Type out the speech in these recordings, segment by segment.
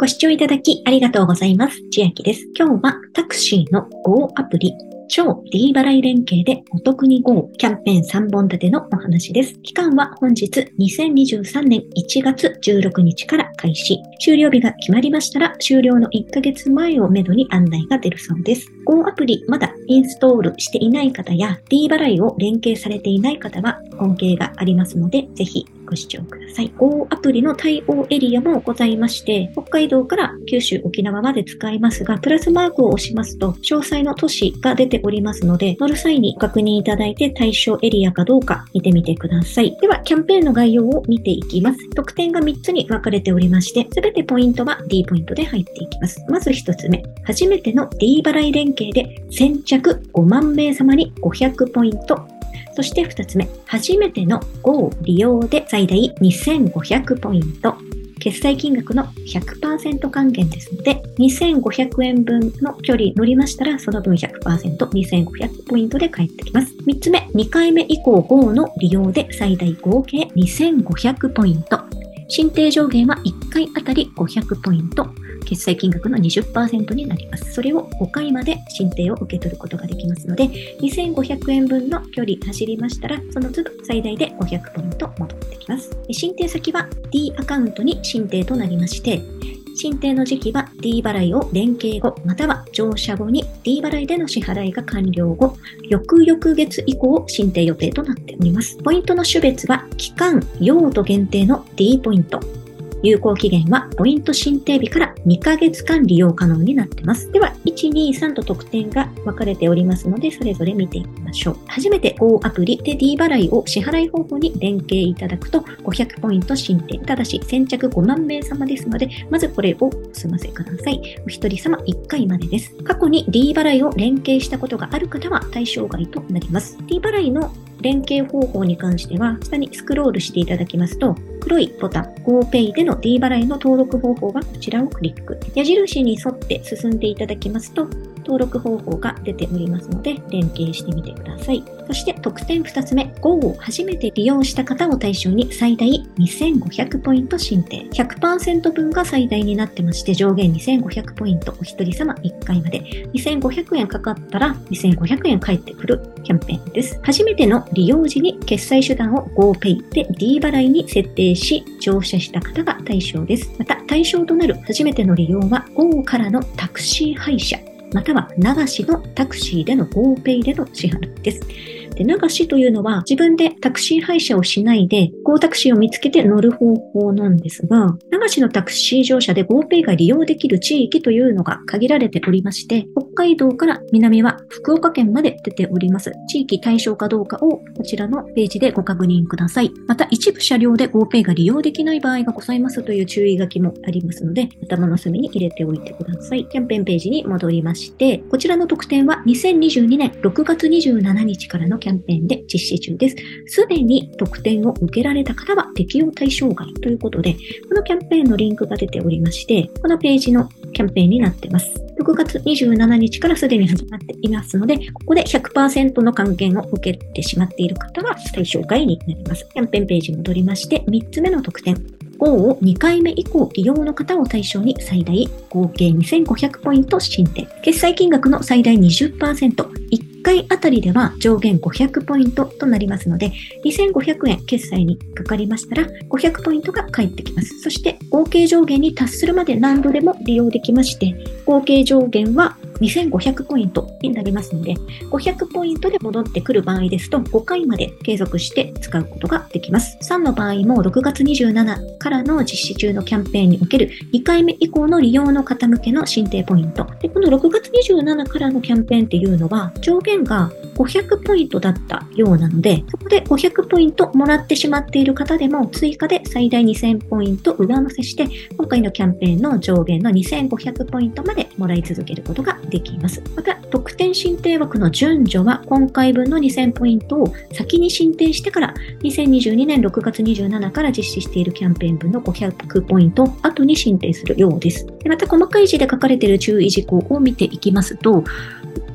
ご視聴いただきありがとうございます。千秋です。今日はタクシーの Go アプリ超 D 払い連携でお得に GO キャンペーン3本立てのお話です。期間は本日2023年1月16日から開始。終了日が決まりましたら終了の1ヶ月前をめどに案内が出るそうです。Go アプリまだインストールしていない方や D 払いを連携されていない方は恩恵がありますので、ぜひご視聴ください。Go アプリの対応エリアもございまして、北海道から九州、沖縄まで使えますが、プラスマークを押しますと、詳細の都市が出ておりますので、乗る際に確認いただいて対象エリアかどうか見てみてください。では、キャンペーンの概要を見ていきます。特典が3つに分かれておりまして、すべてポイントは D ポイントで入っていきます。まず1つ目、初めての D 払い連携で先着5万名様に500ポイントそして2つ目、初めての GO 利用で最大2500ポイント。決済金額の100%還元ですので、2500円分の距離乗りましたら、その分100%、2500ポイントで返ってきます。3つ目、2回目以降 GO の利用で最大合計2500ポイント。申請上限は1回あたり500ポイント。決済金額の20%になります。それを5回まで申請を受け取ることができますので、2500円分の距離走りましたら、その都度最大で500ポイント戻ってきます。申請先は D アカウントに申請となりまして、申請の時期は D 払いを連携後、または乗車後に D 払いでの支払いが完了後、翌々月以降申請予定となっております。ポイントの種別は期間、用途限定の D ポイント、有効期限はポイント申請日から2ヶ月間利用可能になってます。では、1、2、3と特典が分かれておりますので、それぞれ見ていきましょう。初めて Go アプリで D 払いを支払い方法に連携いただくと500ポイント申請。ただし、先着5万名様ですので、まずこれをお済ませください。お一人様1回までです。過去に D 払いを連携したことがある方は対象外となります。D 払いの連携方法に関しては、下にスクロールしていただきますと、黒いボタン GoPay での D 払いの登録方法はこちらをクリック。矢印に沿って進んでいただきますと、登録方法が出ておりますので、連携してみてください。そして特典2つ目、Go を初めて利用した方を対象に最大2500ポイント申請。100%分が最大になってまして、上限2500ポイント、お一人様1回まで。2500円かかったら2500円返ってくるキャンペーンです。初めての利用時に決済手段を GoPay で D 払いに設定し、乗車した方が対象です。また、対象となる初めての利用は Go からのタクシー配車、または流しのタクシーでの GoPay での支払いです。で、流しというのは自分でタクシー配車をしないで Go タクシーを見つけて乗る方法なんですが、流しのタクシー乗車で GoPay が利用できる地域というのが限られておりまして、北海道から南は福岡県まで出ております。地域対象かどうかをこちらのページでご確認ください。また一部車両で GoPay が利用できない場合がございますという注意書きもありますので、頭の隅に入れておいてください。キャンペーンページに戻りまして、こちらの特典は2022年6月27日からのキャンペーンャンペーンで実施中です。すでに特典を受けられた方は適用対象外ということで、このキャンペーンのリンクが出ておりまして、このページのキャンペーンになっています。6月27日からすでに始まっていますので、ここで100%の還元を受けてしまっている方は対象外になります。キャンペーンページに戻りまして、3つ目の特典。5を2回目以降利用の方を対象に最大合計2500ポイント申請。決済金額の最大20%、1回あたりでは上限500ポイントとなりますので、2500円決済にかかりましたら500ポイントが返ってきます。そして合計上限に達するまで何度でも利用できまして、合計上限は2500ポイントになりますので、500ポイントで戻ってくる場合ですと、5回まで継続して使うことができます。3の場合も6月27からの実施中のキャンペーンにおける2回目以降の利用の方向けの申請ポイント。で、この6月27からのキャンペーンっていうのは、上限が500ポイントだったようなので、そこで500ポイントもらってしまっている方でも追加で最大2000ポイント上乗せして、今回のキャンペーンの上限の2500ポイントまでもらい続けることができます。また、特典申請枠の順序は今回分の2000ポイントを先に申請してから2022年6月27から実施しているキャンペーン分の500ポイントを後に申請するようです。でまた細かい字で書かれている注意事項を見ていきますと、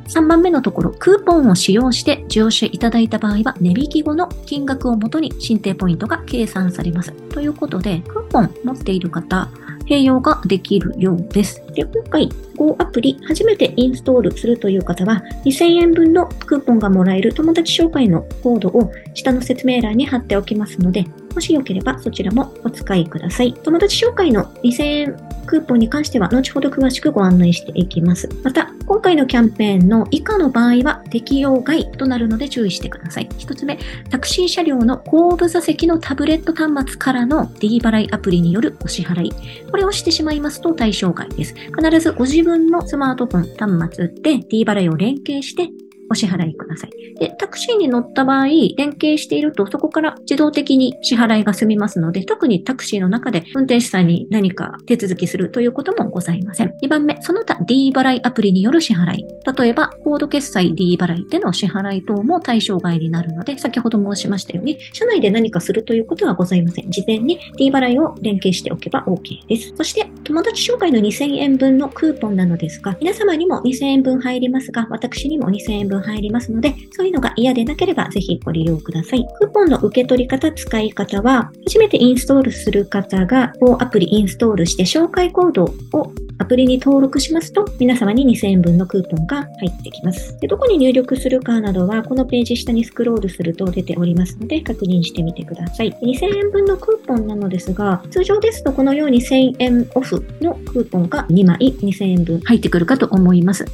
3番目のところ、クーポンを使用して乗車いただいた場合は、値引き後の金額をもとに申請ポイントが計算されます。ということで、クーポン持っている方、併用ができるようです。で、今回 Go アプリ初めてインストールするという方は2000円分のクーポンがもらえる友達紹介のコードを下の説明欄に貼っておきますので、もしよければそちらもお使いください。友達紹介の2000円クーポンに関しては後ほど詳しくご案内していきます。また、今回のキャンペーンの以下の場合は適用外となるので注意してください。一つ目、タクシー車両の後部座席のタブレット端末からの D 払いアプリによるお支払い。これをしてしまいますと対象外です。必ずご自分のスマートフォン端末で D 払いを連携してお支払いください。で、タクシーに乗った場合、連携しているとそこから自動的に支払いが済みますので、特にタクシーの中で運転手さんに何か手続きするということもございません。2番目、その他 D 払いアプリによる支払い。例えば、コード決済 D 払いでの支払い等も対象外になるので、先ほど申しましたように、社内で何かするということはございません。事前に D 払いを連携しておけば OK です。そして、友達紹介の2000円分のクーポンなのですが、皆様にも2000円分入りますが、私にも2000円分入りますので、そういうのが嫌でなければぜひご利用ください。クーポンの受け取り方、使い方は、初めてインストールする方が、アプリインストールして紹介コードをアプリに登録しますと、皆様に2000円分のクーポンが入ってきます。でどこに入力するかなどは、このページ下にスクロールすると出ておりますので、確認してみてください。2000円分のクーポンなのですが、通常ですとこのように1000円オフのクーポンが2枚2000円分入ってくるかと思います。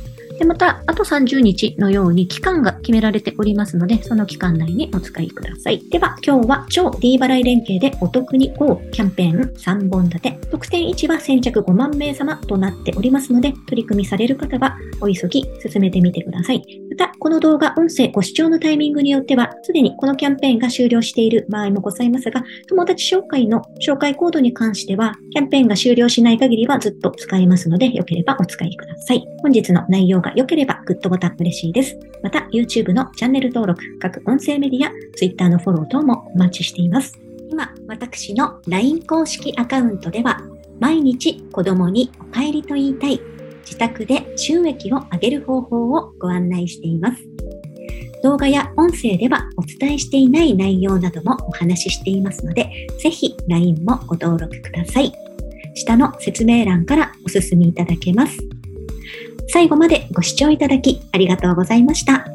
で、また、あと30日のように期間が決められておりますので、その期間内にお使いください。では、今日は超 D 払い連携でお得に GO キャンペーン3本立て。特典1は先着5万名様となっておりますので、取り組みされる方はお急ぎ進めてみてください。また、この動画、音声ご視聴のタイミングによっては、すでにこのキャンペーンが終了している場合もございますが、友達紹介の紹介コードに関しては、キャンペーンが終了しない限りはずっと使えますので、よければお使いください。本日の内容がが良ければグッドボタン嬉しいです。また、YouTube のチャンネル登録、各音声メディア、Twitter のフォロー等もお待ちしています。今、私の LINE 公式アカウントでは、毎日子供にお帰りと言いたい、自宅で収益を上げる方法をご案内しています。動画や音声ではお伝えしていない内容などもお話ししていますので、ぜひ LINE もご登録ください。下の説明欄からお進みいただけます。最後までご視聴いただきありがとうございました。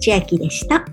千秋でした。